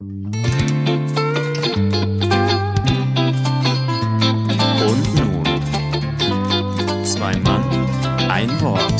Und nun, zwei Mann, ein Wort.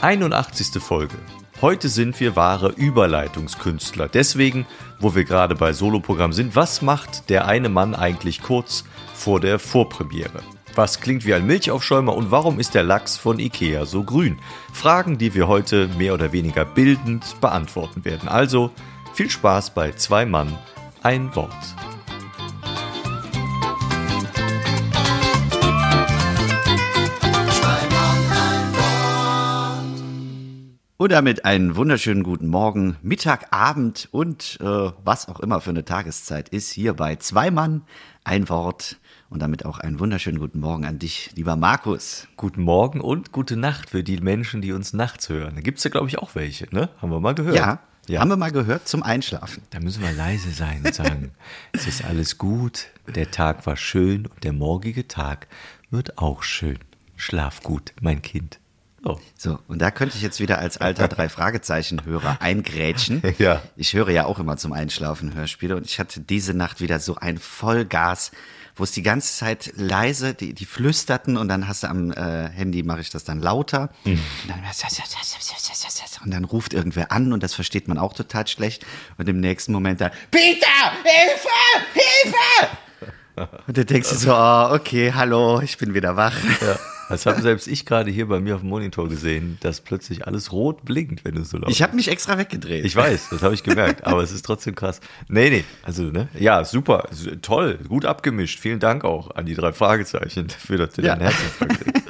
Einundachtzigste Folge. Heute sind wir wahre Überleitungskünstler. Deswegen, wo wir gerade bei Soloprogramm sind, was macht der eine Mann eigentlich kurz vor der Vorpremiere? Was klingt wie ein Milchaufschäumer und warum ist der Lachs von Ikea so grün? Fragen, die wir heute mehr oder weniger bildend beantworten werden. Also viel Spaß bei Zwei Mann, ein Wort. Und damit einen wunderschönen guten Morgen, Mittag, Abend und äh, was auch immer für eine Tageszeit ist hier bei Zwei Mann, ein Wort und damit auch einen wunderschönen guten Morgen an dich, lieber Markus. Guten Morgen und gute Nacht für die Menschen, die uns nachts hören. Da gibt es ja, glaube ich, auch welche, ne? Haben wir mal gehört. Ja, ja, haben wir mal gehört zum Einschlafen. Da müssen wir leise sein und sagen, es ist alles gut, der Tag war schön und der morgige Tag wird auch schön. Schlaf gut, mein Kind. Oh. So, und da könnte ich jetzt wieder als alter Drei-Fragezeichen-Hörer eingrätschen. Ja. Ich höre ja auch immer zum Einschlafen Hörspiele und ich hatte diese Nacht wieder so ein Vollgas, wo es die ganze Zeit leise, die, die flüsterten und dann hast du am äh, Handy, mache ich das dann lauter. Mhm. Und, dann, und dann ruft irgendwer an und das versteht man auch total schlecht. Und im nächsten Moment dann, Peter, Hilfe, Hilfe! Und du denkst dir so, oh, okay, hallo, ich bin wieder wach. Ja. Das habe selbst ich gerade hier bei mir auf dem Monitor gesehen, dass plötzlich alles rot blinkt, wenn du so laut Ich habe mich extra weggedreht. Ich weiß, das habe ich gemerkt, aber es ist trotzdem krass. Nee, nee, also, ne? Ja, super, toll, gut abgemischt. Vielen Dank auch an die drei Fragezeichen dafür, dass du ja. deinen Herzinfarkt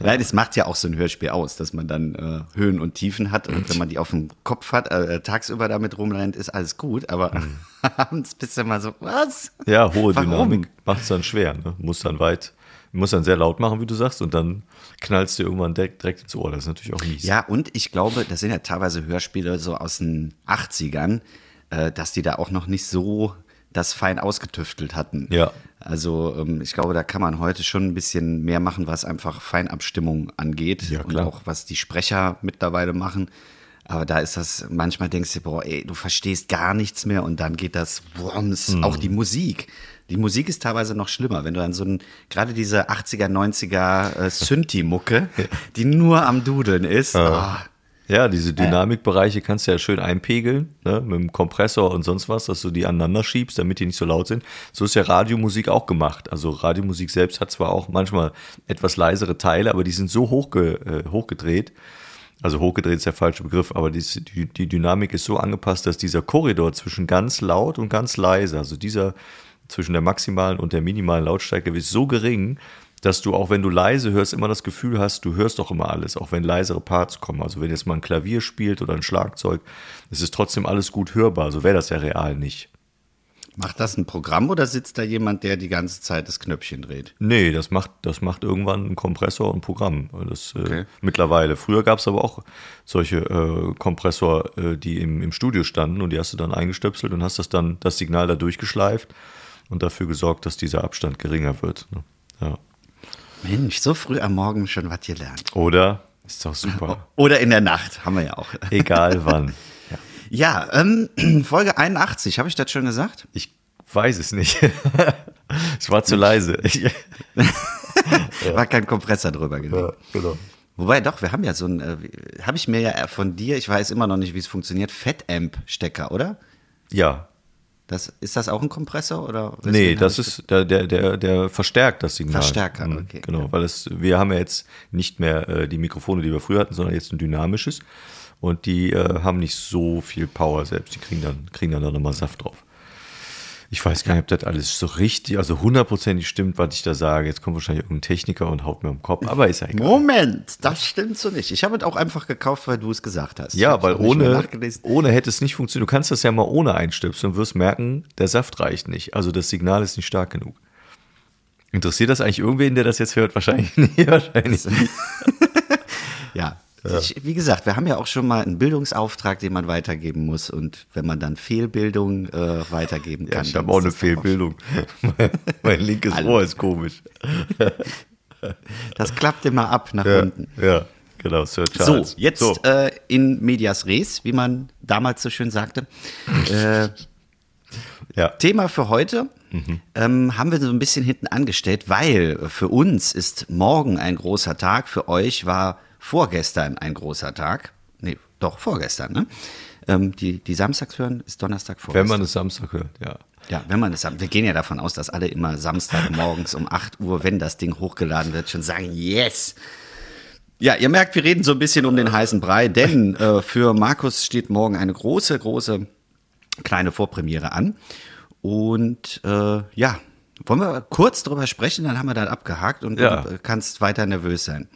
Nein, es macht ja auch so ein Hörspiel aus, dass man dann äh, Höhen und Tiefen hat und wenn man die auf dem Kopf hat, äh, tagsüber damit rumrennt, ist alles gut, aber mhm. abends bist du immer so, was? Ja, hohe Warum? Dynamik macht es dann schwer, ne? muss dann weit Du musst dann sehr laut machen, wie du sagst, und dann knallst du irgendwann direkt, direkt ins Ohr. Das ist natürlich auch mies. Ja, und ich glaube, das sind ja teilweise Hörspiele so aus den 80ern, äh, dass die da auch noch nicht so das fein ausgetüftelt hatten. Ja. Also ähm, ich glaube, da kann man heute schon ein bisschen mehr machen, was einfach Feinabstimmung angeht ja, und auch was die Sprecher mittlerweile machen. Aber da ist das, manchmal denkst du, boah, ey, du verstehst gar nichts mehr und dann geht das Wurms, mhm. auch die Musik. Die Musik ist teilweise noch schlimmer, wenn du dann so ein, gerade diese 80er, 90er äh, Synthi-Mucke, die nur am Dudeln ist. Ja. Oh. Ja, diese Dynamikbereiche kannst du ja schön einpegeln, ne, mit dem Kompressor und sonst was, dass du die aneinander schiebst, damit die nicht so laut sind. So ist ja Radiomusik auch gemacht. Also Radiomusik selbst hat zwar auch manchmal etwas leisere Teile, aber die sind so hochge, äh, hochgedreht, also hochgedreht ist der falsche Begriff, aber die, die, die Dynamik ist so angepasst, dass dieser Korridor zwischen ganz laut und ganz leise, also dieser zwischen der maximalen und der minimalen Lautstärke ist so gering, dass du auch wenn du leise hörst, immer das Gefühl hast, du hörst doch immer alles, auch wenn leisere Parts kommen. Also wenn jetzt mal ein Klavier spielt oder ein Schlagzeug, es ist trotzdem alles gut hörbar. So wäre das ja real nicht. Macht das ein Programm oder sitzt da jemand, der die ganze Zeit das Knöpfchen dreht? Nee, das macht, das macht irgendwann ein Kompressor und ein Programm. Das, äh, okay. äh, mittlerweile. Früher gab es aber auch solche äh, Kompressor, äh, die im, im Studio standen und die hast du dann eingestöpselt und hast das dann das Signal da durchgeschleift und dafür gesorgt, dass dieser Abstand geringer wird. Ne? Ja. Mensch, so früh am Morgen schon was gelernt. Oder? Ist doch super. Oder in der Nacht, haben wir ja auch. Egal wann. Ja, ja ähm, Folge 81, habe ich das schon gesagt? Ich weiß es nicht. es war zu leise. war kein Kompressor drüber gelegt. Ja, genau. Wobei doch, wir haben ja so ein, äh, habe ich mir ja von dir, ich weiß immer noch nicht, wie es funktioniert, Fettamp-Stecker, oder? Ja, das, ist das auch ein Kompressor oder? Nee, das ist der, der, der, der verstärkt das Signal. Verstärker, mhm, okay. Genau, weil es, wir haben ja jetzt nicht mehr äh, die Mikrofone, die wir früher hatten, sondern jetzt ein dynamisches. Und die äh, haben nicht so viel Power selbst. Die kriegen dann, kriegen dann nochmal Saft drauf. Ich weiß gar nicht, ob das alles so richtig, also hundertprozentig stimmt, was ich da sage. Jetzt kommt wahrscheinlich irgendein Techniker und haut mir am Kopf, aber ist ja egal. Moment, das stimmt so nicht. Ich habe es auch einfach gekauft, weil du es gesagt hast. Ja, weil ohne, ohne hätte es nicht funktioniert. Du kannst das ja mal ohne einstöpseln und wirst merken, der Saft reicht nicht. Also das Signal ist nicht stark genug. Interessiert das eigentlich irgendwen, der das jetzt hört? Wahrscheinlich nicht. Wahrscheinlich nicht. ja. Ich, wie gesagt, wir haben ja auch schon mal einen Bildungsauftrag, den man weitergeben muss. Und wenn man dann Fehlbildung äh, weitergeben kann. Ja, ich habe auch eine Fehlbildung. mein, mein linkes Ohr ist komisch. Das klappt immer ab nach ja, unten. Ja, genau, Sir Charles. So, jetzt so. Äh, in medias res, wie man damals so schön sagte. äh, ja. Thema für heute mhm. ähm, haben wir so ein bisschen hinten angestellt, weil für uns ist morgen ein großer Tag, für euch war vorgestern ein großer Tag. Nee, doch, vorgestern, ne? Ähm, die, die Samstags hören, ist Donnerstag vorgestern. Wenn man es Samstag hört, ja. Ja, wenn man es, wir gehen ja davon aus, dass alle immer Samstag morgens um 8 Uhr, wenn das Ding hochgeladen wird, schon sagen, yes. Ja, ihr merkt, wir reden so ein bisschen um den heißen Brei, denn äh, für Markus steht morgen eine große, große kleine Vorpremiere an. Und äh, ja, wollen wir kurz drüber sprechen, dann haben wir das abgehakt und ja. du kannst weiter nervös sein.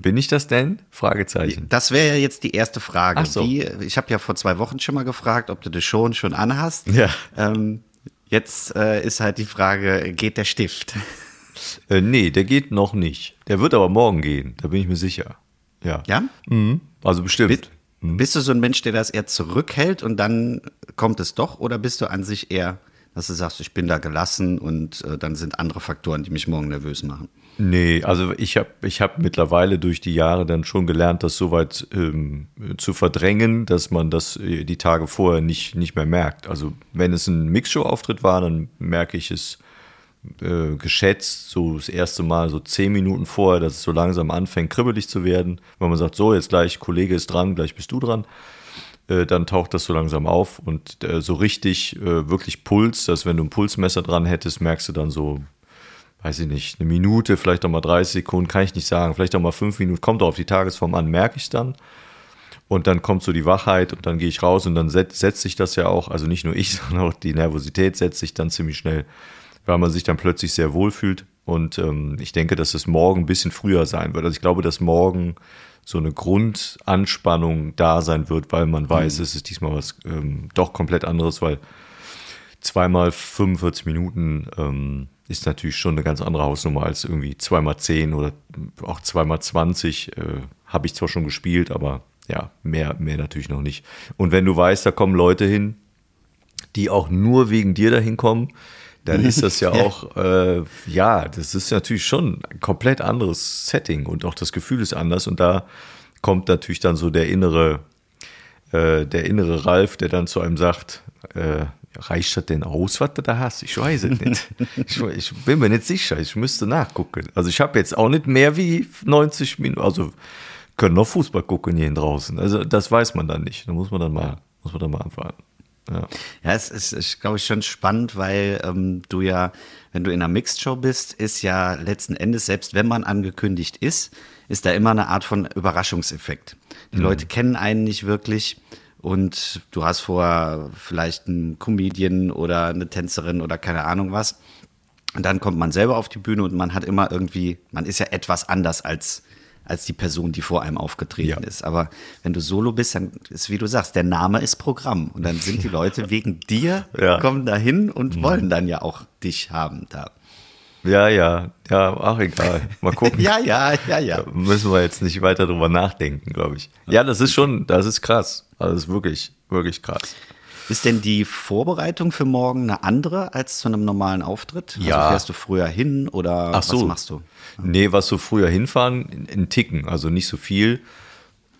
Bin ich das denn? Fragezeichen. Das wäre ja jetzt die erste Frage. Ach so. Wie, ich habe ja vor zwei Wochen schon mal gefragt, ob du das schon schon anhast. Ja. Ähm, jetzt äh, ist halt die Frage, geht der Stift? Äh, nee, der geht noch nicht. Der wird aber morgen gehen, da bin ich mir sicher. Ja. Ja? Mhm. Also bestimmt. Bist, mhm. bist du so ein Mensch, der das eher zurückhält und dann kommt es doch? Oder bist du an sich eher, dass du sagst, ich bin da gelassen und äh, dann sind andere Faktoren, die mich morgen nervös machen? Nee, also ich habe ich hab mittlerweile durch die Jahre dann schon gelernt, das soweit ähm, zu verdrängen, dass man das äh, die Tage vorher nicht, nicht mehr merkt. Also wenn es ein Mixshow-Auftritt war, dann merke ich es äh, geschätzt, so das erste Mal so zehn Minuten vorher, dass es so langsam anfängt, kribbelig zu werden. Wenn man sagt, so, jetzt gleich, Kollege ist dran, gleich bist du dran, äh, dann taucht das so langsam auf und äh, so richtig, wirklich Puls, dass wenn du ein Pulsmesser dran hättest, merkst du dann so weiß ich nicht, eine Minute, vielleicht auch mal 30 Sekunden, kann ich nicht sagen, vielleicht auch mal fünf Minuten, kommt auch auf die Tagesform an, merke ich dann. Und dann kommt so die Wachheit und dann gehe ich raus und dann setzt, setzt sich das ja auch, also nicht nur ich, sondern auch die Nervosität setzt sich dann ziemlich schnell, weil man sich dann plötzlich sehr wohl fühlt. Und ähm, ich denke, dass es morgen ein bisschen früher sein wird. Also ich glaube, dass morgen so eine Grundanspannung da sein wird, weil man weiß, mhm. es ist diesmal was ähm, doch komplett anderes, weil zweimal 45 Minuten ähm, ist natürlich schon eine ganz andere Hausnummer als irgendwie zweimal zehn oder auch zweimal zwanzig. Äh, Habe ich zwar schon gespielt, aber ja, mehr, mehr natürlich noch nicht. Und wenn du weißt, da kommen Leute hin, die auch nur wegen dir dahin kommen, dann ist das ja auch, äh, ja, das ist natürlich schon ein komplett anderes Setting und auch das Gefühl ist anders und da kommt natürlich dann so der innere, äh, der innere Ralf, der dann zu einem sagt, äh, reicht das denn aus, was du da hast? Ich weiß es nicht. ich, ich, bin mir nicht sicher. Ich müsste nachgucken. Also ich habe jetzt auch nicht mehr wie 90 Minuten. Also können noch Fußball gucken hier draußen. Also das weiß man dann nicht. Da muss man dann mal, muss man dann mal anfangen. Ja. ja, es ist, ist glaube ich, schon spannend, weil ähm, du ja, wenn du in einer Mixed-Show bist, ist ja letzten Endes, selbst wenn man angekündigt ist, ist da immer eine Art von Überraschungseffekt. Die mhm. Leute kennen einen nicht wirklich und du hast vor vielleicht einen Comedian oder eine Tänzerin oder keine Ahnung was. Und dann kommt man selber auf die Bühne und man hat immer irgendwie, man ist ja etwas anders als, als die Person, die vor einem aufgetreten ja. ist. Aber wenn du solo bist, dann ist, wie du sagst, der Name ist Programm. Und dann sind die Leute wegen dir, ja. kommen da hin und mhm. wollen dann ja auch dich haben da. Ja, ja, ja, ach egal. Mal gucken. ja, ja, ja, ja. Da müssen wir jetzt nicht weiter drüber nachdenken, glaube ich. Ja, das ist schon, das ist krass. Also das ist wirklich, wirklich krass. Ist denn die Vorbereitung für morgen eine andere als zu einem normalen Auftritt? Also ja. Also fährst du früher hin oder Ach so. was machst du? Nee, was so früher hinfahren, in Ticken, also nicht so viel.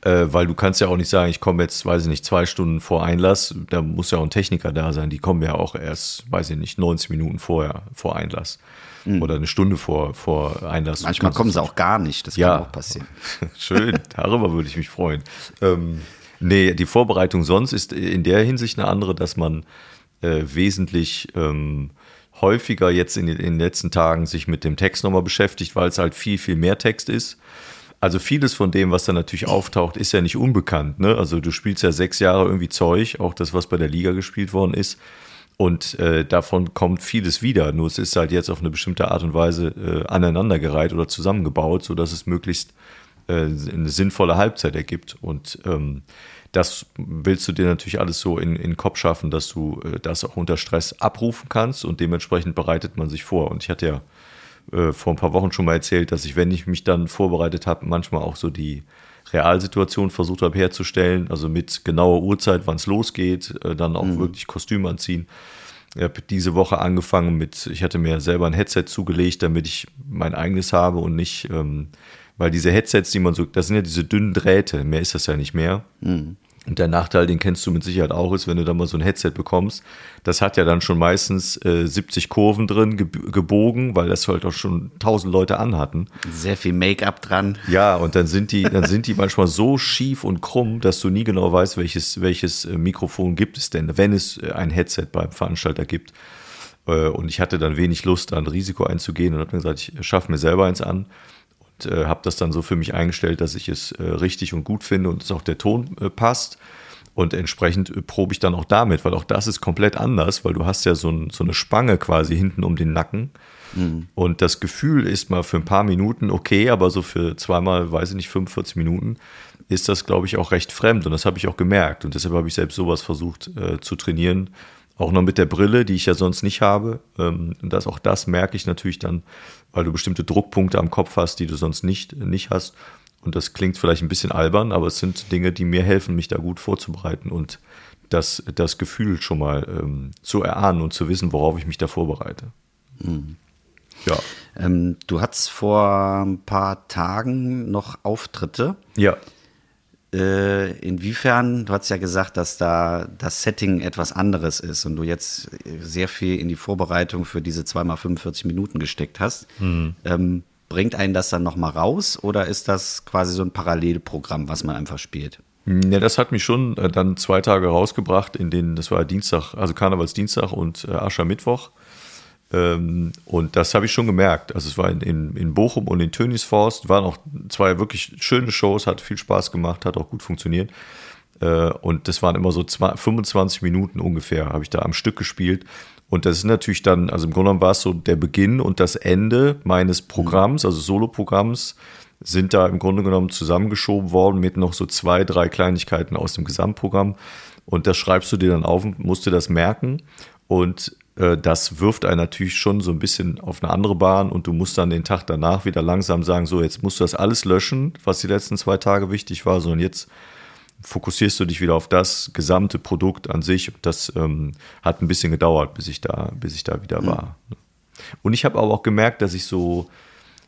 Äh, weil du kannst ja auch nicht sagen, ich komme jetzt, weiß ich nicht, zwei Stunden vor Einlass. Da muss ja auch ein Techniker da sein. Die kommen ja auch erst, weiß ich nicht, 90 Minuten vorher, vor Einlass mhm. oder eine Stunde vor, vor Einlass. Manchmal kommen sie auch gar nicht, das ja. kann auch passieren. Schön, darüber würde ich mich freuen. Ähm, nee, die Vorbereitung sonst ist in der Hinsicht eine andere, dass man äh, wesentlich ähm, häufiger jetzt in den, in den letzten Tagen sich mit dem Text nochmal beschäftigt, weil es halt viel, viel mehr Text ist. Also vieles von dem, was da natürlich auftaucht, ist ja nicht unbekannt. Ne? Also du spielst ja sechs Jahre irgendwie Zeug, auch das, was bei der Liga gespielt worden ist. Und äh, davon kommt vieles wieder. Nur es ist halt jetzt auf eine bestimmte Art und Weise äh, aneinandergereiht oder zusammengebaut, sodass es möglichst äh, eine sinnvolle Halbzeit ergibt. Und ähm, das willst du dir natürlich alles so in, in den Kopf schaffen, dass du äh, das auch unter Stress abrufen kannst und dementsprechend bereitet man sich vor. Und ich hatte ja äh, vor ein paar Wochen schon mal erzählt, dass ich, wenn ich mich dann vorbereitet habe, manchmal auch so die Realsituation versucht habe herzustellen, also mit genauer Uhrzeit, wann es losgeht, äh, dann auch mhm. wirklich Kostüm anziehen. Ich habe diese Woche angefangen mit, ich hatte mir selber ein Headset zugelegt, damit ich mein eigenes habe und nicht, ähm, weil diese Headsets, die man so, das sind ja diese dünnen Drähte, mehr ist das ja nicht mehr. Mhm. Und der Nachteil, den kennst du mit Sicherheit auch, ist, wenn du da mal so ein Headset bekommst, das hat ja dann schon meistens äh, 70 Kurven drin, ge gebogen, weil das halt auch schon tausend Leute anhatten. Sehr viel Make-up dran. Ja, und dann sind die, dann sind die manchmal so schief und krumm, dass du nie genau weißt, welches, welches äh, Mikrofon gibt es denn, wenn es äh, ein Headset beim Veranstalter gibt. Äh, und ich hatte dann wenig Lust, da ein Risiko einzugehen und habe mir gesagt, ich schaffe mir selber eins an äh, habe das dann so für mich eingestellt, dass ich es äh, richtig und gut finde und dass auch der Ton äh, passt. Und entsprechend äh, probe ich dann auch damit, weil auch das ist komplett anders, weil du hast ja so, ein, so eine Spange quasi hinten um den Nacken. Mhm. Und das Gefühl ist mal für ein paar Minuten okay, aber so für zweimal, weiß ich nicht, 45 Minuten ist das, glaube ich, auch recht fremd. Und das habe ich auch gemerkt. Und deshalb habe ich selbst sowas versucht äh, zu trainieren. Auch noch mit der Brille, die ich ja sonst nicht habe. Ähm, und das, auch das merke ich natürlich dann, weil du bestimmte Druckpunkte am Kopf hast, die du sonst nicht, nicht hast. Und das klingt vielleicht ein bisschen albern, aber es sind Dinge, die mir helfen, mich da gut vorzubereiten und das, das Gefühl schon mal ähm, zu erahnen und zu wissen, worauf ich mich da vorbereite. Mhm. Ja. Ähm, du hattest vor ein paar Tagen noch Auftritte. Ja. Äh, inwiefern, du hast ja gesagt, dass da das Setting etwas anderes ist und du jetzt sehr viel in die Vorbereitung für diese zweimal 45 Minuten gesteckt hast. Mhm. Ähm, bringt einen das dann nochmal raus oder ist das quasi so ein Parallelprogramm, was man einfach spielt? Ja, das hat mich schon äh, dann zwei Tage rausgebracht, in denen, das war Dienstag, also Karnevalsdienstag und äh, Aschermittwoch. Ähm, und das habe ich schon gemerkt. Also es war in, in, in Bochum und in Tönisforst, waren auch zwei wirklich schöne Shows, hat viel Spaß gemacht, hat auch gut funktioniert. Äh, und das waren immer so 25 Minuten ungefähr, habe ich da am Stück gespielt. Und das ist natürlich dann, also im Grunde genommen war es so der Beginn und das Ende meines Programms, also Soloprogramms, sind da im Grunde genommen zusammengeschoben worden mit noch so zwei, drei Kleinigkeiten aus dem Gesamtprogramm. Und das schreibst du dir dann auf und musst dir das merken. Und das wirft einen natürlich schon so ein bisschen auf eine andere Bahn und du musst dann den Tag danach wieder langsam sagen, so jetzt musst du das alles löschen, was die letzten zwei Tage wichtig war, sondern jetzt fokussierst du dich wieder auf das gesamte Produkt an sich. Das ähm, hat ein bisschen gedauert, bis ich da, bis ich da wieder mhm. war. Und ich habe aber auch gemerkt, dass ich so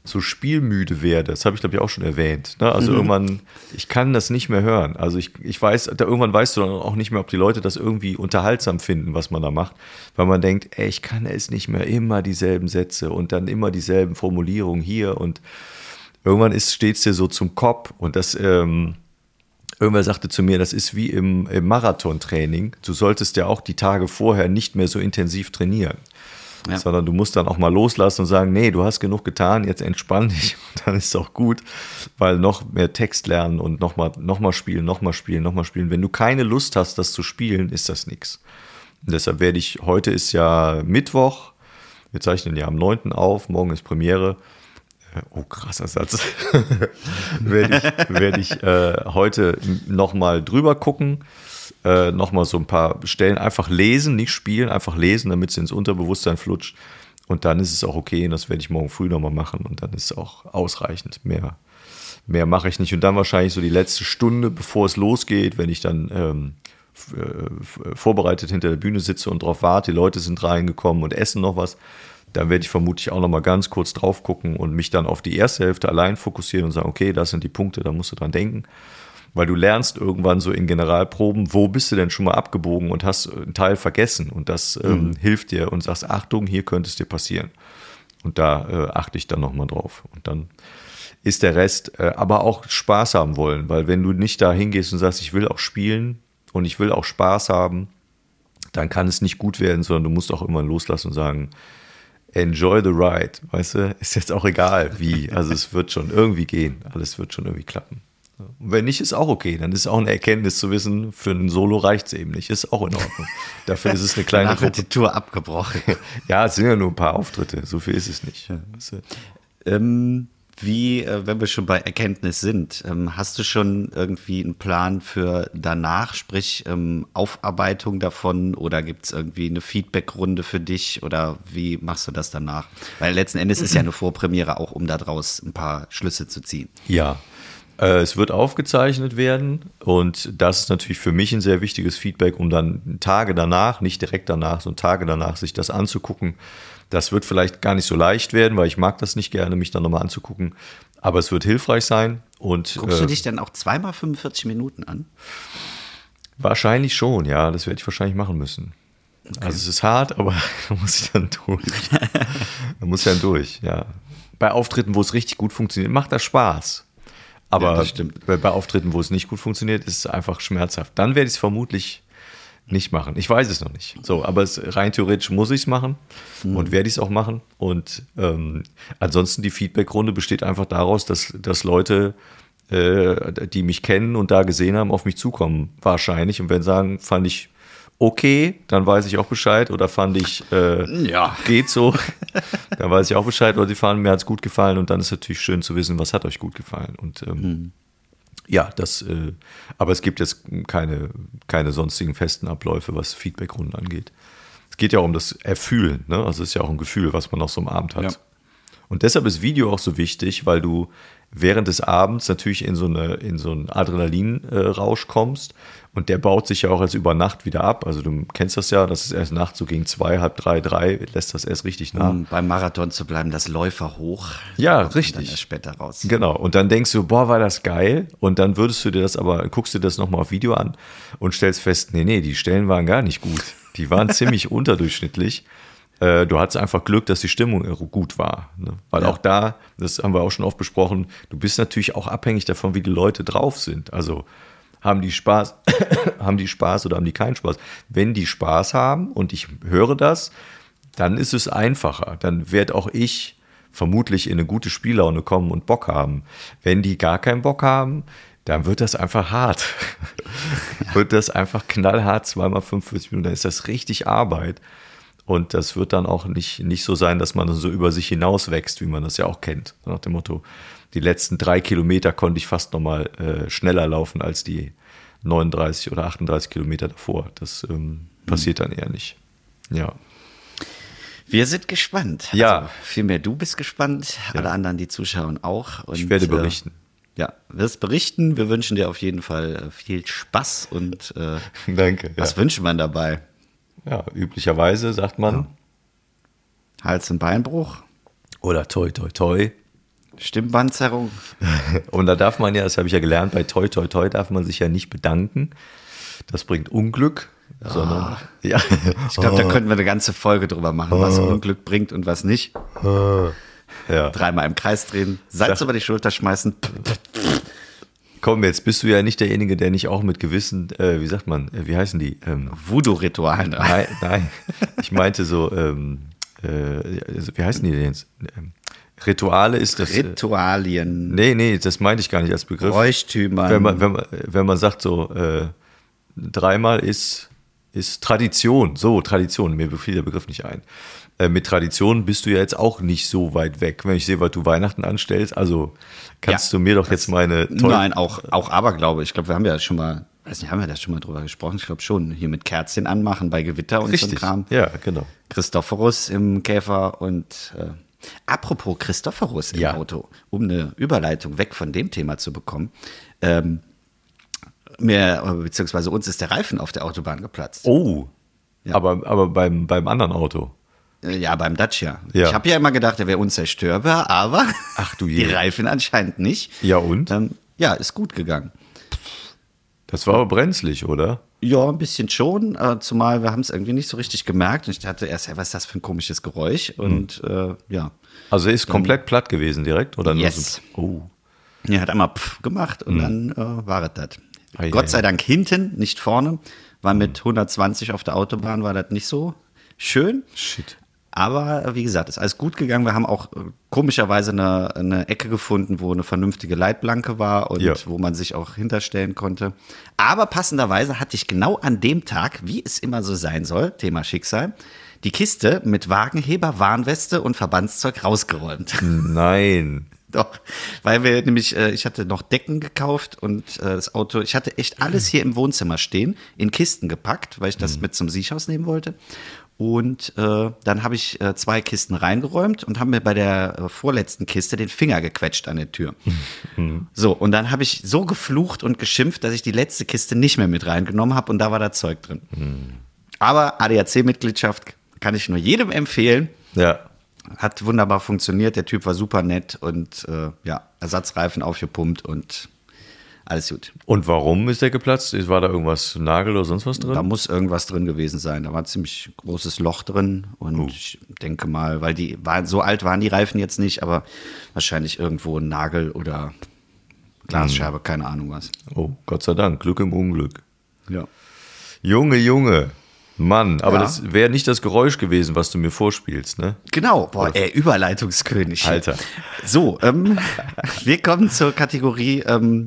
so spielmüde werde. Das habe ich, glaube ich, auch schon erwähnt. Ne? Also mhm. irgendwann, ich kann das nicht mehr hören. Also ich, ich weiß, da irgendwann weißt du dann auch nicht mehr, ob die Leute das irgendwie unterhaltsam finden, was man da macht. Weil man denkt, ey, ich kann es nicht mehr immer dieselben Sätze und dann immer dieselben Formulierungen hier und irgendwann steht es dir so zum Kopf und das, ähm, Irgendwer sagte zu mir, das ist wie im, im Marathontraining. Du solltest ja auch die Tage vorher nicht mehr so intensiv trainieren ja. sondern du musst dann auch mal loslassen und sagen, nee, du hast genug getan, jetzt entspann dich und dann ist es auch gut, weil noch mehr Text lernen und nochmal noch mal spielen, nochmal spielen, nochmal spielen. Wenn du keine Lust hast, das zu spielen, ist das nichts. Deshalb werde ich, heute ist ja Mittwoch, wir zeichnen ja am 9. auf, morgen ist Premiere. Äh, oh, krasser Satz. werde ich, werd ich äh, heute nochmal drüber gucken äh, nochmal so ein paar Stellen einfach lesen, nicht spielen, einfach lesen, damit es ins Unterbewusstsein flutscht. Und dann ist es auch okay und das werde ich morgen früh nochmal machen und dann ist es auch ausreichend. Mehr, mehr mache ich nicht. Und dann wahrscheinlich so die letzte Stunde, bevor es losgeht, wenn ich dann ähm, äh, vorbereitet hinter der Bühne sitze und drauf warte, die Leute sind reingekommen und essen noch was, dann werde ich vermutlich auch nochmal ganz kurz drauf gucken und mich dann auf die erste Hälfte allein fokussieren und sagen, okay, das sind die Punkte, da musst du dran denken weil du lernst irgendwann so in Generalproben, wo bist du denn schon mal abgebogen und hast einen Teil vergessen und das ähm, mhm. hilft dir und sagst, Achtung, hier könnte es dir passieren. Und da äh, achte ich dann nochmal drauf. Und dann ist der Rest, äh, aber auch Spaß haben wollen, weil wenn du nicht da hingehst und sagst, ich will auch spielen und ich will auch Spaß haben, dann kann es nicht gut werden, sondern du musst auch immer loslassen und sagen, enjoy the ride, weißt du, ist jetzt auch egal wie, also es wird schon irgendwie gehen, alles wird schon irgendwie klappen. Und wenn nicht, ist auch okay. Dann ist auch eine Erkenntnis zu wissen, für ein Solo reicht es eben nicht. Ist auch in Ordnung. Dafür ist es eine kleine Danach Gruppe. die Tour abgebrochen. ja, es sind ja nur ein paar Auftritte. So viel ist es nicht. Ähm, wie, äh, wenn wir schon bei Erkenntnis sind, ähm, hast du schon irgendwie einen Plan für danach, sprich ähm, Aufarbeitung davon oder gibt es irgendwie eine Feedbackrunde für dich oder wie machst du das danach? Weil letzten Endes ist ja eine Vorpremiere auch, um daraus ein paar Schlüsse zu ziehen. Ja, es wird aufgezeichnet werden und das ist natürlich für mich ein sehr wichtiges Feedback, um dann Tage danach, nicht direkt danach, sondern Tage danach sich das anzugucken. Das wird vielleicht gar nicht so leicht werden, weil ich mag das nicht gerne, mich dann nochmal anzugucken. Aber es wird hilfreich sein. Und, Guckst du dich dann auch zweimal 45 Minuten an? Wahrscheinlich schon, ja. Das werde ich wahrscheinlich machen müssen. Okay. Also es ist hart, aber da muss ich dann durch. da muss ich dann durch, ja. Bei Auftritten, wo es richtig gut funktioniert, macht das Spaß. Aber ja, bei, bei Auftritten, wo es nicht gut funktioniert, ist es einfach schmerzhaft. Dann werde ich es vermutlich nicht machen. Ich weiß es noch nicht. So, aber es, rein theoretisch muss ich es machen mhm. und werde ich es auch machen. Und ähm, ansonsten die Feedbackrunde besteht einfach daraus, dass, dass Leute, äh, die mich kennen und da gesehen haben, auf mich zukommen, wahrscheinlich. Und wenn sagen, fand ich okay, dann weiß ich auch Bescheid. Oder fand ich, äh, ja. geht so, dann weiß ich auch Bescheid. Oder sie fahren, mir hat es gut gefallen. Und dann ist natürlich schön zu wissen, was hat euch gut gefallen. Und ähm, mhm. ja, das, äh, aber es gibt jetzt keine, keine sonstigen festen Abläufe, was Feedbackrunden angeht. Es geht ja auch um das Erfühlen, ne? Also es ist ja auch ein Gefühl, was man auf so einem Abend hat. Ja. Und deshalb ist Video auch so wichtig, weil du während des Abends natürlich in so, eine, in so einen Adrenalinrausch kommst. Und der baut sich ja auch erst über Nacht wieder ab. Also du kennst das ja, das ist erst nachts so gegen zwei, halb drei, drei, lässt das erst richtig nach. Um beim Marathon zu bleiben, das Läufer hoch. Ja, richtig. Und dann später raus. Genau. Und dann denkst du, boah, war das geil. Und dann würdest du dir das aber, guckst du das nochmal auf Video an und stellst fest, nee, nee, die Stellen waren gar nicht gut. Die waren ziemlich unterdurchschnittlich. Äh, du hattest einfach Glück, dass die Stimmung gut war. Ne? Weil ja. auch da, das haben wir auch schon oft besprochen, du bist natürlich auch abhängig davon, wie die Leute drauf sind. Also haben die Spaß, haben die Spaß oder haben die keinen Spaß? Wenn die Spaß haben und ich höre das, dann ist es einfacher. Dann werde auch ich vermutlich in eine gute Spiellaune kommen und Bock haben. Wenn die gar keinen Bock haben, dann wird das einfach hart. Wird das einfach knallhart, zweimal 45 Minuten, dann ist das richtig Arbeit. Und das wird dann auch nicht, nicht so sein, dass man so über sich hinaus wächst, wie man das ja auch kennt. Nach dem Motto, die letzten drei Kilometer konnte ich fast nochmal äh, schneller laufen als die 39 oder 38 Kilometer davor. Das ähm, passiert dann eher nicht. Ja. Wir sind gespannt. Ja. Also, vielmehr du bist gespannt, ja. alle anderen, die zuschauen auch. Und, ich werde äh, berichten. Äh, ja, wirst berichten. Wir wünschen dir auf jeden Fall äh, viel Spaß und äh, Danke. Was ja. wünscht man dabei? Ja, üblicherweise sagt man ja. Hals- und Beinbruch. Oder toi, toi, toi. Stimmbandzerrung. und da darf man ja, das habe ich ja gelernt, bei toi, toi, toi darf man sich ja nicht bedanken. Das bringt Unglück. Oh. Sondern, ja. Ich glaube, oh. da könnten wir eine ganze Folge drüber machen, was oh. Unglück bringt und was nicht. Ja. Dreimal im Kreis drehen, Salz über die Schulter schmeißen. Komm, jetzt bist du ja nicht derjenige, der nicht auch mit gewissen, äh, wie sagt man, äh, wie heißen die? Ähm, Voodoo-Ritualen. Nein, nein, ich meinte so, ähm, äh, wie heißen die denn jetzt? Ähm, Rituale ist das. Äh, Ritualien. nee, nee, das meinte ich gar nicht als Begriff. Bräuchtümer. Wenn man, wenn man, wenn man sagt so, äh, dreimal ist, ist Tradition. So, Tradition, mir fiel der Begriff nicht ein. Äh, mit Tradition bist du ja jetzt auch nicht so weit weg. Wenn ich sehe, was du Weihnachten anstellst, also Kannst ja, du mir doch jetzt meine Nein, auch, auch Aberglaube. Ich glaube, wir haben ja schon mal, weiß nicht, haben wir da schon mal drüber gesprochen? Ich glaube schon. Hier mit Kerzchen anmachen bei Gewitter und Richtig. so Kram. Ja, genau. Christophorus im Käfer und äh, apropos Christophorus im ja. Auto, um eine Überleitung weg von dem Thema zu bekommen. Ähm, mir, beziehungsweise uns ist der Reifen auf der Autobahn geplatzt. Oh. Ja. Aber, aber beim, beim anderen Auto. Äh, ja, beim Dacia. Ja. Ich habe ja immer gedacht, er wäre unzerstörbar, aber Ach, du je. die Reifen anscheinend nicht. Ja, und? Ähm, ja, ist gut gegangen. Das war aber brenzlig, oder? Ja, ein bisschen schon, äh, zumal wir haben es irgendwie nicht so richtig gemerkt. Und ich dachte erst, hey, was ist das für ein komisches Geräusch? Und hm. äh, ja. Also er ist komplett dann, platt gewesen direkt, oder? Yes. So, oh. Er hat einmal pff gemacht und hm. dann äh, war es das. Gott sei Dank hinten, nicht vorne, weil mit 120 auf der Autobahn war das nicht so schön. Shit. Aber wie gesagt, ist alles gut gegangen. Wir haben auch äh, komischerweise eine, eine Ecke gefunden, wo eine vernünftige Leitplanke war und ja. wo man sich auch hinterstellen konnte. Aber passenderweise hatte ich genau an dem Tag, wie es immer so sein soll, Thema Schicksal, die Kiste mit Wagenheber, Warnweste und Verbandszeug rausgeräumt. Nein. Doch, weil wir nämlich, äh, ich hatte noch Decken gekauft und äh, das Auto, ich hatte echt alles hier im Wohnzimmer stehen, in Kisten gepackt, weil ich das mhm. mit zum Siechhaus nehmen wollte. Und äh, dann habe ich äh, zwei Kisten reingeräumt und habe mir bei der äh, vorletzten Kiste den Finger gequetscht an der Tür. so, und dann habe ich so geflucht und geschimpft, dass ich die letzte Kiste nicht mehr mit reingenommen habe und da war da Zeug drin. Aber ADAC-Mitgliedschaft kann ich nur jedem empfehlen. Ja. Hat wunderbar funktioniert, der Typ war super nett und äh, ja, Ersatzreifen aufgepumpt und alles gut. Und warum ist der geplatzt? War da irgendwas, Nagel oder sonst was drin? Da muss irgendwas drin gewesen sein. Da war ein ziemlich großes Loch drin und Oh. ich denke mal, weil die waren so alt waren die Reifen jetzt nicht, aber wahrscheinlich irgendwo ein Nagel oder Glasscheibe, keine Ahnung was. Oh, Gott sei Dank, Glück im Unglück. Ja. Junge, Junge. Mann, aber Ja. das wäre nicht das Geräusch gewesen, was du mir vorspielst, ne? Genau, boah, ey, Überleitungskönig. Alter. So, ähm, wir kommen zur Kategorie ähm,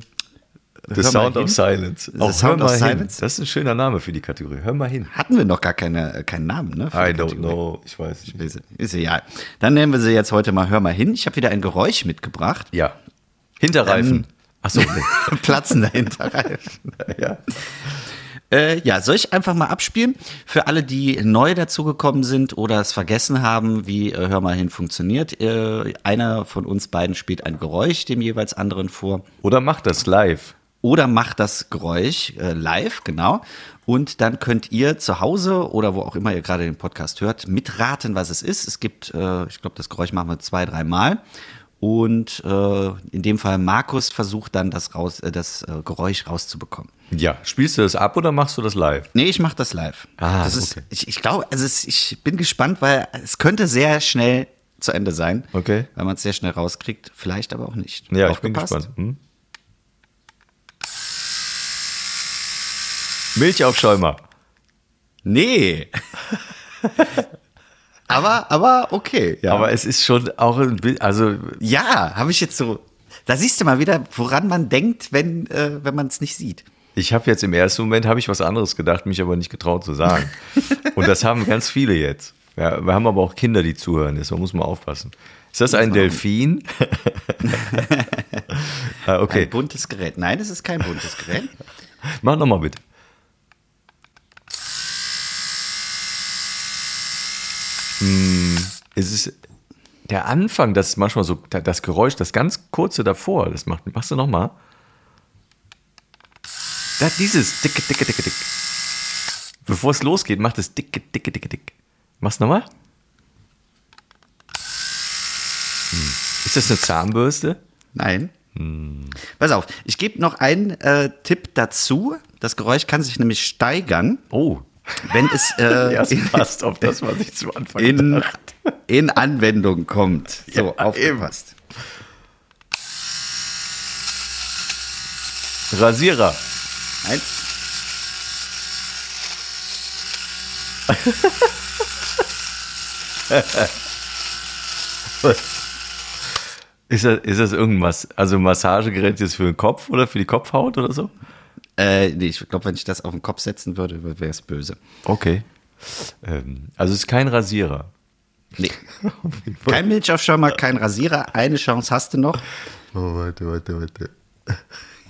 The Sound of Silence. The Auch Sound hör of hin. Silence? Das ist ein schöner Name für die Kategorie. Hör mal hin. Hatten wir noch gar keine, äh, keinen Namen, ne? I don't know. Ich weiß nicht. Ist, ist egal. Dann nennen wir sie jetzt heute mal Hör mal hin. Ich habe wieder ein Geräusch mitgebracht. Ja. Hinterreifen. Ähm, Achso, nee. Platzender Hinterreifen. ja. Äh, ja, soll ich einfach mal abspielen? Für alle, die neu dazugekommen sind oder es vergessen haben, wie äh, Hör mal hin funktioniert. Äh, einer von uns beiden spielt ein Geräusch dem jeweils anderen vor Oder mach das live. Oder macht das Geräusch äh, live, genau. Und dann könnt ihr zu Hause oder wo auch immer ihr gerade den Podcast hört, mitraten, was es ist. Es gibt, äh, ich glaube, das Geräusch machen wir zwei, dreimal. Und äh, in dem Fall Markus versucht dann das, raus, äh, das äh, Geräusch rauszubekommen. Ja. Spielst du das ab oder machst du das live? Nee, ich mache das live. Ah, das ist, okay. ich, ich glaube, also es, ich bin gespannt, weil es könnte sehr schnell zu Ende sein. Okay. Weil man es sehr schnell rauskriegt, vielleicht aber auch nicht. Ja, ich bin Aufgepasst? gespannt. Hm? Milchaufschäumer. Nee. aber, aber okay. Ja. Aber es ist schon auch ein Bild, also ja, habe ich jetzt so. Da siehst du mal wieder, woran man denkt, wenn, äh, wenn man es nicht sieht. ich habe jetzt im ersten Moment habe ich was anderes gedacht, mich aber nicht getraut zu sagen. Und das haben ganz viele jetzt. Ja, wir haben aber auch Kinder, die zuhören, deshalb muss man aufpassen. Ist das ein Delfin? ah, Ein okay, buntes Gerät. Nein, es ist kein buntes Gerät. mach nochmal bitte. Hm, es ist der Anfang, das ist manchmal so, das Geräusch, das ganz kurze davor, das macht, machst du nochmal? Da, dieses dicke, dicke, dicke, dick. Bevor es losgeht, macht es dicke, dicke, dicke, dick. Mach's nochmal? Hm. Ist das eine Zahnbürste? Nein. Pass auf, ich gebe noch einen äh, Tipp dazu. Das Geräusch kann sich nämlich steigern, Oh. Wenn es äh, Ja, es passt auf das, was ich zu Anfang in, gedacht in Anwendung kommt. So, Ja, aufgepasst. Rasierer. Nein. Ist das, ist das irgendwas, also Massagegerät jetzt für den Kopf oder für die Kopfhaut oder so? Äh, nee, ich glaube, wenn ich das auf den Kopf setzen würde, wäre es böse. Okay. Ähm, also es ist kein Rasierer. Nee. Kein Milchaufschäumer, kein Rasierer. Eine Chance hast du noch. Oh, warte, warte, warte.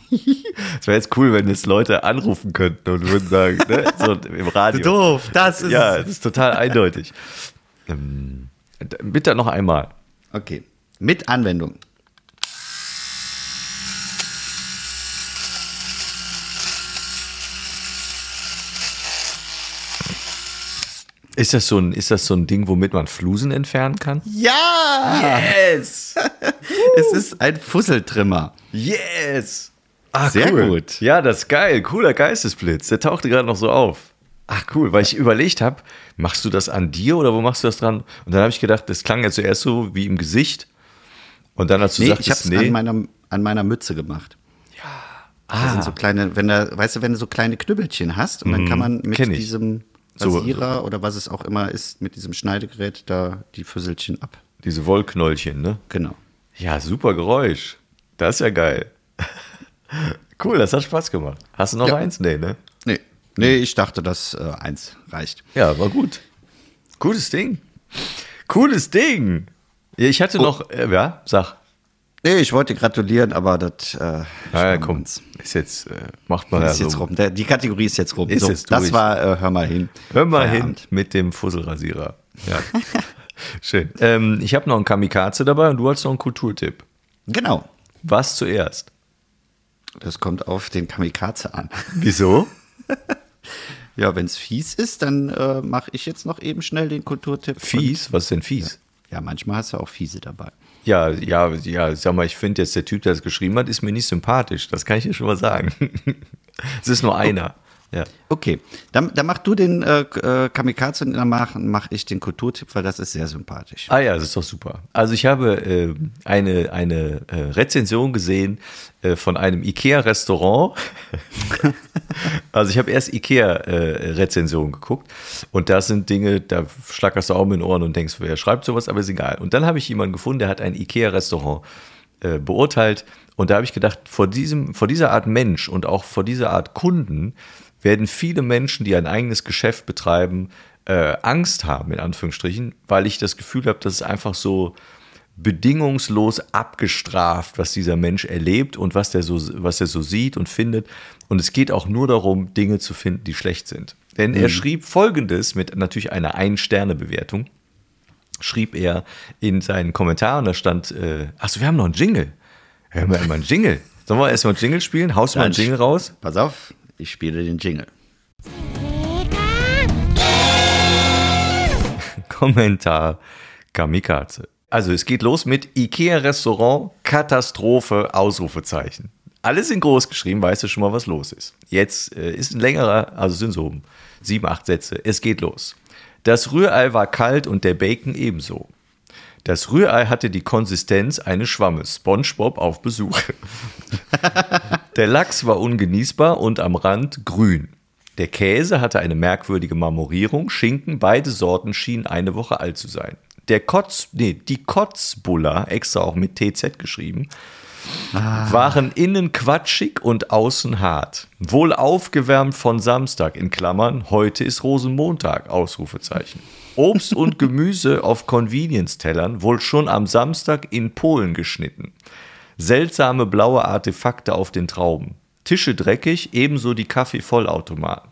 Es wäre jetzt cool, wenn jetzt Leute anrufen könnten und würden sagen, ne? so im Radio. Doof, das ist Ja, das ist total eindeutig. Ähm, bitte noch einmal. Okay. Mit Anwendung. Ist das so ein, ist das so ein Ding, womit man Flusen entfernen kann? Ja! Yes! Es ist ein Fusseltrimmer. Yes! Ah, Sehr cool. gut. Ja, das ist geil. Cooler Geistesblitz. Der tauchte gerade noch so auf. Ach cool, weil ich überlegt habe, machst du das an dir oder wo machst du das dran? Und dann habe ich gedacht, das klang ja zuerst so wie im Gesicht. Und dann, als du Nee, ich habe es nee, an, meiner, an meiner Mütze gemacht. Ja. Da sind so kleine, wenn da, weißt du, wenn du so kleine Knüppelchen hast und dann kann man mit kenn ich. diesem So- Rasierer oder was es auch immer ist, mit diesem Schneidegerät da die Füsselchen ab. diese Wollknäulchen, ne? Genau. Ja, super Geräusch. Das ist ja geil. cool, das hat Spaß gemacht. Hast du noch Ja. eins? Nee, ne? Nee. Nee, ich dachte, dass äh, eins reicht. Ja, war gut. Cooles Ding. Cooles Ding. Ich Oh. hatte noch, äh, ja, sag. Nee, ich wollte gratulieren, aber das. Äh, ja, komm, ist jetzt, äh, macht man ja ist jetzt so. rum. Der, die Kategorie ist jetzt rum. Ist so, jetzt das war, äh, hör mal hin. Hör mal Feierabend. hin mit dem Fusselrasierer. Ja. Schön. Ähm, ich habe noch einen Kamikaze dabei und du hast noch einen Kulturtipp. Genau. Was zuerst? Das kommt auf den Kamikaze an. Wieso? Ja, wenn es fies ist, dann äh, mache ich jetzt noch eben schnell den Kulturtipp. Fies? Was ist denn fies? Ja, manchmal hast du auch fiese dabei. Ja, ja, ja, sag mal, ich finde jetzt, der Typ, der das geschrieben hat, ist mir nicht sympathisch. Das kann ich dir schon mal sagen. es ist nur einer. Ja. Okay, dann, dann mach du den äh, äh, Kamikaze und dann mache mach ich den Kulturtipp, weil das ist sehr sympathisch. Ah ja, das ist doch super. Also ich habe äh, eine, eine äh, Rezension gesehen äh, von einem IKEA-Restaurant. also ich habe erst IKEA-Rezensionen geguckt und da sind Dinge, da schlackerst du auch mit den Ohren und denkst, wer schreibt sowas, aber ist egal. Und dann habe ich jemanden gefunden, der hat ein IKEA-Restaurant äh, beurteilt und da habe ich gedacht, vor, diesem, vor dieser Art Mensch und auch vor dieser Art Kunden werden viele Menschen, die ein eigenes Geschäft betreiben, äh, Angst haben, in Anführungsstrichen, weil ich das Gefühl habe, dass es einfach so bedingungslos abgestraft, was dieser Mensch erlebt und was der so, was er so sieht und findet. Und es geht auch nur darum, Dinge zu finden, die schlecht sind. Denn er schrieb folgendes mit natürlich einer Ein-Sterne-Bewertung. Schrieb er in seinen Kommentaren, da stand, äh, achso, wir haben noch einen Jingle. Hören wir mal einen Jingle. Sollen wir erstmal einen Jingle spielen? Haust mal einen Jingle raus? Pass auf, ich spiele den Jingle. Kommentar Kamikaze. Also es geht los mit IKEA Restaurant Katastrophe Ausrufezeichen. Alles in groß geschrieben, weißt du schon mal, was los ist. Jetzt äh, ist ein längerer, also sind so sieben, acht Sätze. Es geht los. Das Rührei war kalt und der Bacon ebenso. Das Rührei hatte die Konsistenz eines Schwammes. SpongeBob auf Besuch. Der Lachs war ungenießbar und am Rand grün. Der Käse hatte eine merkwürdige Marmorierung. Schinken, beide Sorten schienen eine Woche alt zu sein. Der Kotz, nee, die Kotzbuller, extra auch mit TZ geschrieben, waren innen quatschig und außen hart. Wohl aufgewärmt von Samstag, in Klammern, heute ist Rosenmontag, Ausrufezeichen. Obst und Gemüse auf Convenience-Tellern, wohl schon am Samstag in Polen geschnitten. Seltsame blaue Artefakte auf den Trauben. Tische dreckig, ebenso die Kaffeevollautomaten.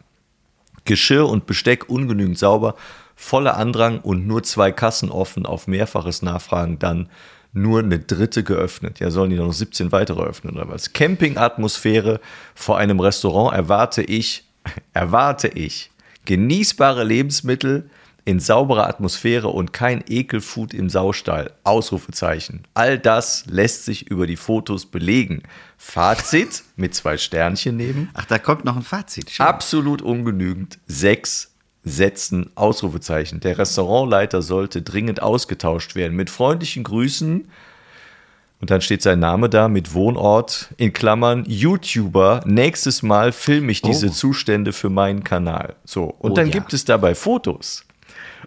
Geschirr und Besteck ungenügend sauber, voller Andrang und nur zwei Kassen offen auf mehrfaches Nachfragen dann nur eine dritte geöffnet. Ja, sollen die noch 17 weitere öffnen oder was? Campingatmosphäre vor einem Restaurant erwarte ich, erwarte ich genießbare Lebensmittel in sauberer Atmosphäre und kein Ekelfood im Saustall. Ausrufezeichen. All das lässt sich über die Fotos belegen. Fazit mit zwei Sternchen neben. Ach, da kommt noch ein Fazit. Schön. Absolut ungenügend. Sechs Sätzen Ausrufezeichen. Der Restaurantleiter sollte dringend ausgetauscht werden. Mit freundlichen Grüßen. Und dann steht sein Name da mit Wohnort in Klammern YouTuber. Nächstes Mal filme ich diese Oh. Zustände für meinen Kanal. So. Und Oh dann ja. gibt es dabei Fotos.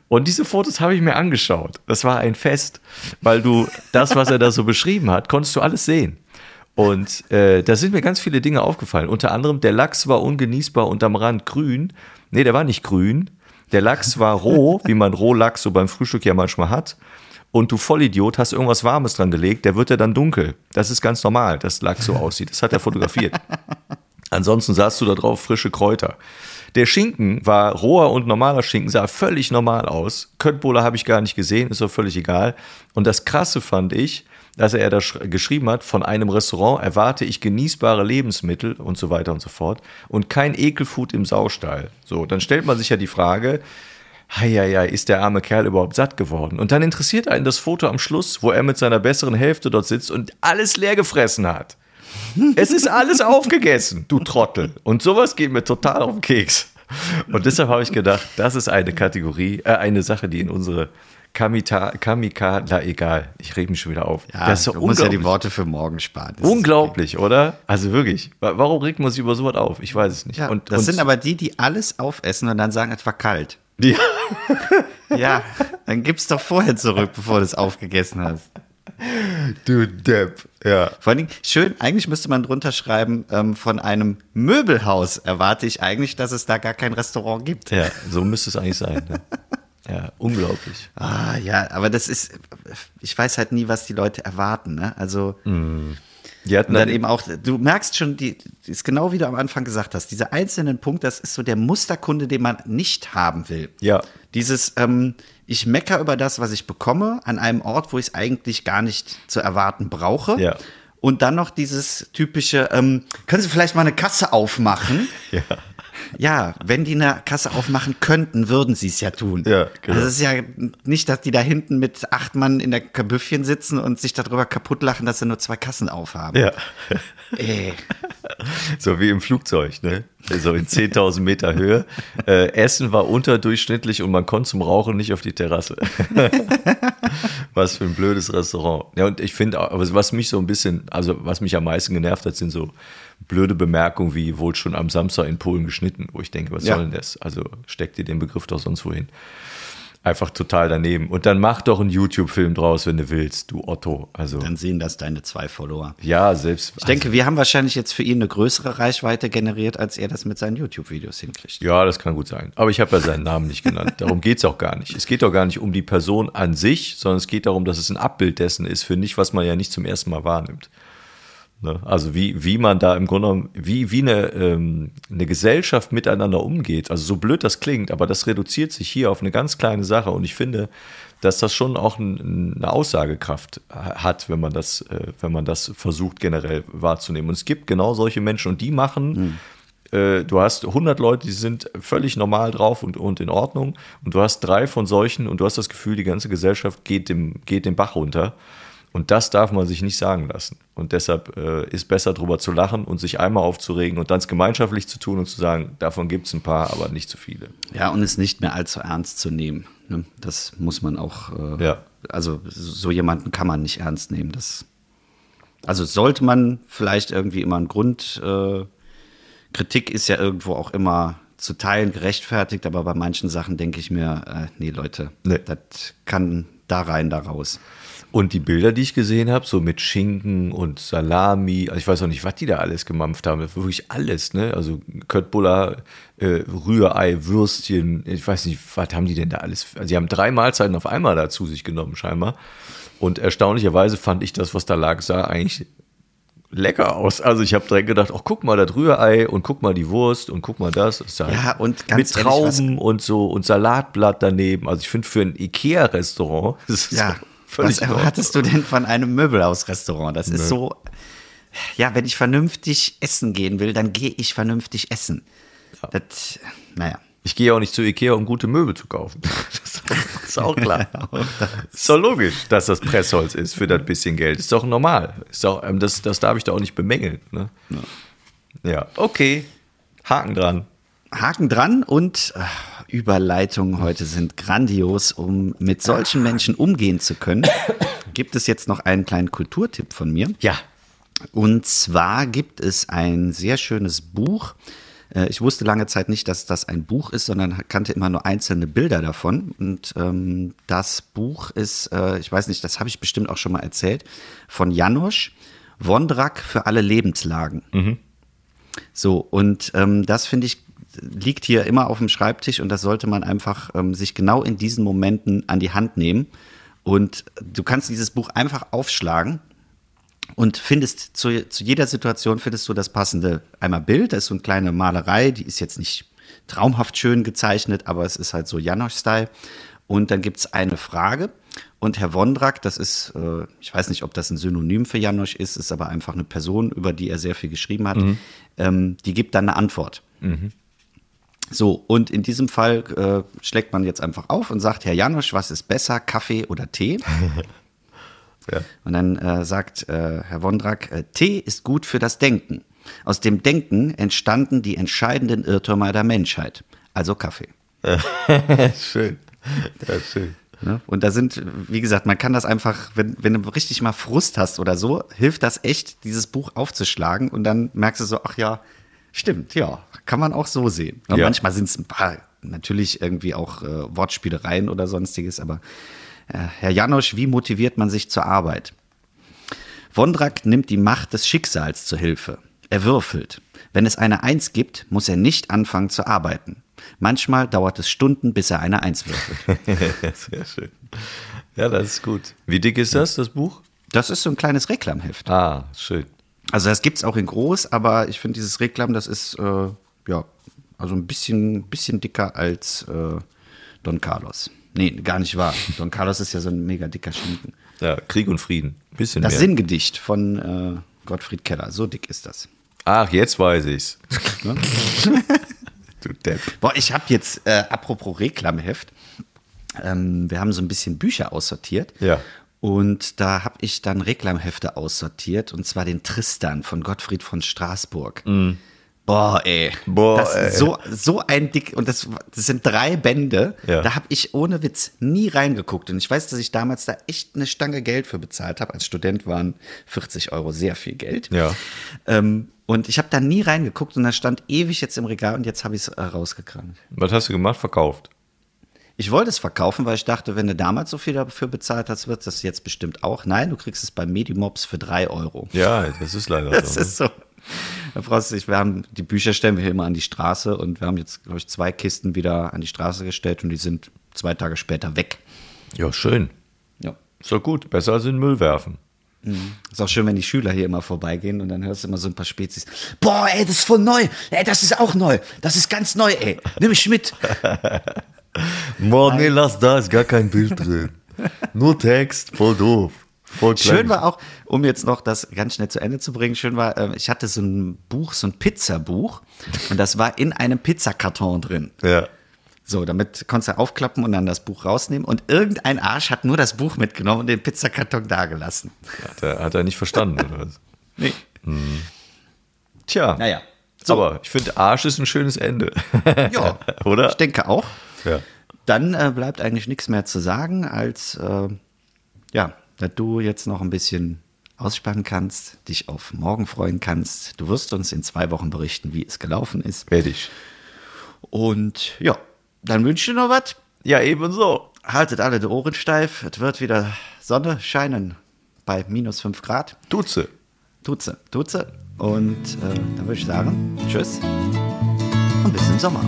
Und diese Fotos habe ich mir angeschaut. Das war ein Fest, weil du das, was er da so beschrieben hat, konntest du alles sehen. Und äh, da sind mir ganz viele Dinge aufgefallen. Unter anderem, der Lachs war ungenießbar und am Rand grün. Nee, der war nicht grün. Der Lachs war roh, wie man Rohlachs so beim Frühstück ja manchmal hat. Und du Vollidiot hast irgendwas Warmes dran gelegt, der wird ja dann dunkel. Das ist ganz normal, dass Lachs so aussieht. Das hat er fotografiert. Ansonsten sahst du da drauf frische Kräuter. Der Schinken war roher und normaler Schinken, sah völlig normal aus. Köttbowler habe ich gar nicht gesehen, ist doch völlig egal. Und das Krasse fand ich, dass er da sch- geschrieben hat, von einem Restaurant erwarte ich genießbare Lebensmittel und so weiter und so fort und kein Ekelfood im Saustall. So, dann stellt man sich ja die Frage, ja, ist der arme Kerl überhaupt satt geworden? Und dann interessiert einen das Foto am Schluss, wo er mit seiner besseren Hälfte dort sitzt und alles leer gefressen hat. Es ist alles aufgegessen, du Trottel. Und sowas geht mir total auf den Keks. Und deshalb habe ich gedacht, das ist eine Kategorie, äh, eine Sache, die in unsere Kamita, Kamika, na egal, ich reg mich schon wieder auf. Ja, das ist du musst ja die. Worte für morgen sparen. Das Unglaublich, oder? Also wirklich. Wa- Warum regt man sich über sowas auf? Ich weiß es nicht. Ja, und, das und sind aber die, die alles aufessen und dann sagen, es war kalt. die, Ja, dann gib's doch vorher zurück, bevor du es aufgegessen hast. du Depp. Ja. Vor allen Dingen, schön, eigentlich müsste man drunter schreiben, ähm, von einem Möbelhaus erwarte ich eigentlich, dass es da gar kein Restaurant gibt. Ja, so müsste es eigentlich sein. Ne? Ja, unglaublich. Ah, ja, aber das ist, ich weiß halt nie, was die Leute erwarten. Ne? Also, Die hatten und dann dann eben auch, du merkst schon, die, die ist genau wie du am Anfang gesagt hast, diese einzelnen Punkte, das ist so der Musterkunde, den man nicht haben will. Ja. Dieses, ähm, ich mecker über das, was ich bekomme, an einem Ort, wo ich es eigentlich gar nicht zu erwarten brauche. Ja. Und dann noch dieses typische, ähm, können Sie vielleicht mal eine Kasse aufmachen? Ja. Ja, wenn die eine Kasse aufmachen könnten, würden sie es ja tun. Ja, genau. Also es ist ja nicht, dass die da hinten mit acht Mann in der Kabüffchen sitzen und sich darüber kaputt lachen, dass sie nur zwei Kassen aufhaben. Ja. Ey. So wie im Flugzeug, ne? So in 10.000 Meter Höhe. Äh, Essen war unterdurchschnittlich und man konnte zum Rauchen nicht auf die Terrasse. was für ein blödes Restaurant. Ja, und ich finde, aber was mich so ein bisschen, also was mich am meisten genervt hat, sind so blöde Bemerkungen wie wohl schon am Samstag in Polen geschnitten, wo ich denke, was Ja. soll denn das? Also steckt dir den Begriff doch sonst wohin. Einfach total daneben. Und dann mach doch einen YouTube-Film draus, wenn du willst, du Otto. Also, Dann sehen das deine zwei Follower. ja, selbst. Ich denke, wir haben wahrscheinlich jetzt für ihn eine größere Reichweite generiert, als er das mit seinen YouTube-Videos hinkriegt. Ja, das kann gut sein. Aber ich habe ja seinen Namen nicht genannt. Darum geht's auch gar nicht. Es geht doch gar nicht um die Person an sich, sondern es geht darum, dass es ein Abbild dessen ist, für nicht, was man ja nicht zum ersten Mal wahrnimmt. Ne? Also wie, wie man da im Grunde genommen, wie, wie eine, ähm, eine Gesellschaft miteinander umgeht. Also so blöd das klingt, aber das reduziert sich hier auf eine ganz kleine Sache. Und ich finde, dass das schon auch ein, eine Aussagekraft hat, wenn man das, äh, wenn man das versucht generell wahrzunehmen. Und es gibt genau solche Menschen und die machen äh, du hast 100 Leute, die sind völlig normal drauf und, und in Ordnung. Und du hast drei von solchen und du hast das Gefühl, die ganze Gesellschaft geht dem, geht den Bach runter. Und das darf man sich nicht sagen lassen. Und deshalb äh, ist besser drüber zu lachen und sich einmal aufzuregen und dann es gemeinschaftlich zu tun und zu sagen, davon gibt es ein paar, aber nicht zu viele. Ja, und es nicht mehr allzu ernst zu nehmen. Ne? Das muss man auch, äh, Ja. also so jemanden kann man nicht ernst nehmen. Das, also sollte man vielleicht irgendwie immer einen Grund, äh, Kritik ist ja irgendwo auch immer zu Teilen gerechtfertigt, aber bei manchen Sachen denke ich mir, äh, nee Leute, Nee. das kann da rein, da raus. Und die Bilder, die ich gesehen habe, so mit Schinken und Salami, also ich weiß auch nicht, was die da alles gemampft haben, wirklich alles, ne? Also Köttbullar, äh, Rührei, Würstchen, ich weiß nicht, was haben die denn da alles? Also die haben drei Mahlzeiten auf einmal da zu sich genommen, scheinbar. Und erstaunlicherweise fand ich das, was da lag, sah eigentlich lecker aus. Also ich habe direkt gedacht, ach guck mal das Rührei und guck mal die Wurst und guck mal das. das sah Ja, und ganz mit ehrlich, Trauben und so und Salatblatt daneben. Also ich finde für ein Ikea-Restaurant, das ist Ja, was erwartest du denn von einem Möbelhausrestaurant? Das ist so, ja, wenn ich vernünftig essen gehen will, dann gehe ich vernünftig essen. Das, naja. Ich gehe auch nicht zu Ikea, um gute Möbel zu kaufen. Das ist auch klar. ist doch logisch, dass das Pressholz ist für das bisschen Geld. Ist doch normal. Ist doch, ähm, das, das darf ich da auch nicht bemängeln. Ne? Ja. okay. Haken dran. Haken dran und Überleitungen heute sind grandios, um mit solchen Menschen umgehen zu können. Gibt es jetzt noch einen kleinen Kulturtipp von mir? Ja. Und zwar gibt es ein sehr schönes Buch. Äh, Ich wusste lange Zeit nicht, dass das ein Buch ist, sondern kannte immer nur einzelne Bilder davon. Und ähm, das Buch ist, äh, ich weiß nicht, das habe ich bestimmt auch schon mal erzählt, von Janosch, Wondrak für alle Lebenslagen. So, und ähm, das finde ich, liegt hier immer auf dem Schreibtisch und das sollte man einfach ähm, sich genau in diesen Momenten an die Hand nehmen. Und du kannst dieses Buch einfach aufschlagen und findest zu, zu jeder Situation findest du das passende einmal Bild, das ist so eine kleine Malerei, die ist jetzt nicht traumhaft schön gezeichnet, aber es ist halt so Janosch-Style. Und dann gibt es eine Frage und Herr Wondrak, das ist, äh, ich weiß nicht, ob das ein Synonym für Janosch ist, ist aber einfach eine Person, über die er sehr viel geschrieben hat, ähm, die gibt dann eine Antwort. So, und in diesem Fall äh, schlägt man jetzt einfach auf und sagt, Herr Janosch, was ist besser, Kaffee oder Tee? Ja. Und dann äh, sagt äh, Herr Wondrak, äh, Tee ist gut für das Denken. Aus dem Denken entstanden die entscheidenden Irrtümer der Menschheit, also Kaffee. schön. Ja, schön. Ne? Und da sind, wie gesagt, man kann das einfach, wenn, wenn du richtig mal Frust hast oder so, hilft das echt, dieses Buch aufzuschlagen und dann merkst du so, ach ja, stimmt, ja, kann man auch so sehen. Ja. Manchmal sind es ein paar, natürlich irgendwie auch äh, Wortspielereien oder sonstiges, aber äh, Herr Janosch, wie motiviert man sich zur Arbeit? Wondrak nimmt die Macht des Schicksals zur Hilfe. Er würfelt. Wenn es eine Eins gibt, muss er nicht anfangen zu arbeiten. Manchmal dauert es Stunden, bis er eine Eins würfelt. Sehr schön. Ja, das ist gut. Wie dick ist das, das Buch? Das ist so ein kleines Reklamheft. Ah, schön. Also das gibt es auch in groß, aber ich finde dieses Reklam, das ist äh, ja also ein bisschen, bisschen dicker als äh, Don Carlos. Nee, gar nicht wahr. Don Carlos ist ja so ein mega dicker Schinken. Ja, Krieg und Frieden. Bisschen Das mehr. Sinngedicht von äh, Gottfried Keller, so dick ist das. Ach, jetzt weiß ich's. du Depp. Boah, ich habe jetzt, äh, apropos Reklamheft, ähm, wir haben so ein bisschen Bücher aussortiert. Ja. Und da habe ich dann Reklamhefte aussortiert, und zwar den Tristan von Gottfried von Straßburg. Boah, ey. Boah, das ey. ist So, so ein dick, und das, das sind drei Bände. Ja. Da habe ich ohne Witz nie reingeguckt. Und ich weiß, dass ich damals da echt eine Stange Geld für bezahlt habe. Als Student waren 40 Euro sehr viel Geld. Ja. Ähm, und ich habe da nie reingeguckt und da stand ewig jetzt im Regal und jetzt habe ich es äh, rausgekramt. Was hast du gemacht? Verkauft. Ich wollte es verkaufen, weil ich dachte, wenn du damals so viel dafür bezahlt hast, wird das jetzt bestimmt auch. Nein, du kriegst es bei Medimobs für drei Euro. Ja, das ist leider Das so. ist so. Da brauchst du dich, wir haben die Bücher stellen wir hier immer an die Straße und wir haben jetzt, glaube ich, zwei Kisten wieder an die Straße gestellt und die sind zwei Tage später weg. Ja, schön. Ja. Ist doch gut. Besser als in den Müll werfen. Ist auch schön, wenn die Schüler hier immer vorbeigehen und dann hörst du immer so ein paar Spezies. Boah, ey, das ist voll neu. Ey, das ist auch neu. Das ist ganz neu, ey. Nimm mich mit. Boah, nee, lass da, ist gar kein Bild drin. Nur Text, voll doof. Voll. Schön war auch, um jetzt noch das ganz schnell zu Ende zu bringen, schön war, äh, ich hatte so ein Buch, so ein Pizzabuch und das war in einem Pizzakarton drin. Ja. So, damit konntest du aufklappen und dann das Buch rausnehmen und irgendein Arsch hat nur das Buch mitgenommen und den Pizzakarton dagelassen. Hat er, hat er nicht verstanden, oder was? Nee. Tja. Naja. Aber ich finde, Arsch ist ein schönes Ende. Ja, Oder? ich denke auch. Ja. Dann äh, bleibt eigentlich nichts mehr zu sagen, als äh, ja, dass du jetzt noch ein bisschen ausspannen kannst, dich auf morgen freuen kannst. Du wirst uns in zwei Wochen berichten, wie es gelaufen ist. Werde ich. Und ja, dann wünsche ich dir noch was. Ja, ebenso. Haltet alle die Ohren steif. Es wird wieder Sonne scheinen bei minus 5 Grad. Tutze. Tut sie, tut sie. Und äh, dann würde ich sagen, tschüss und bis im Sommer.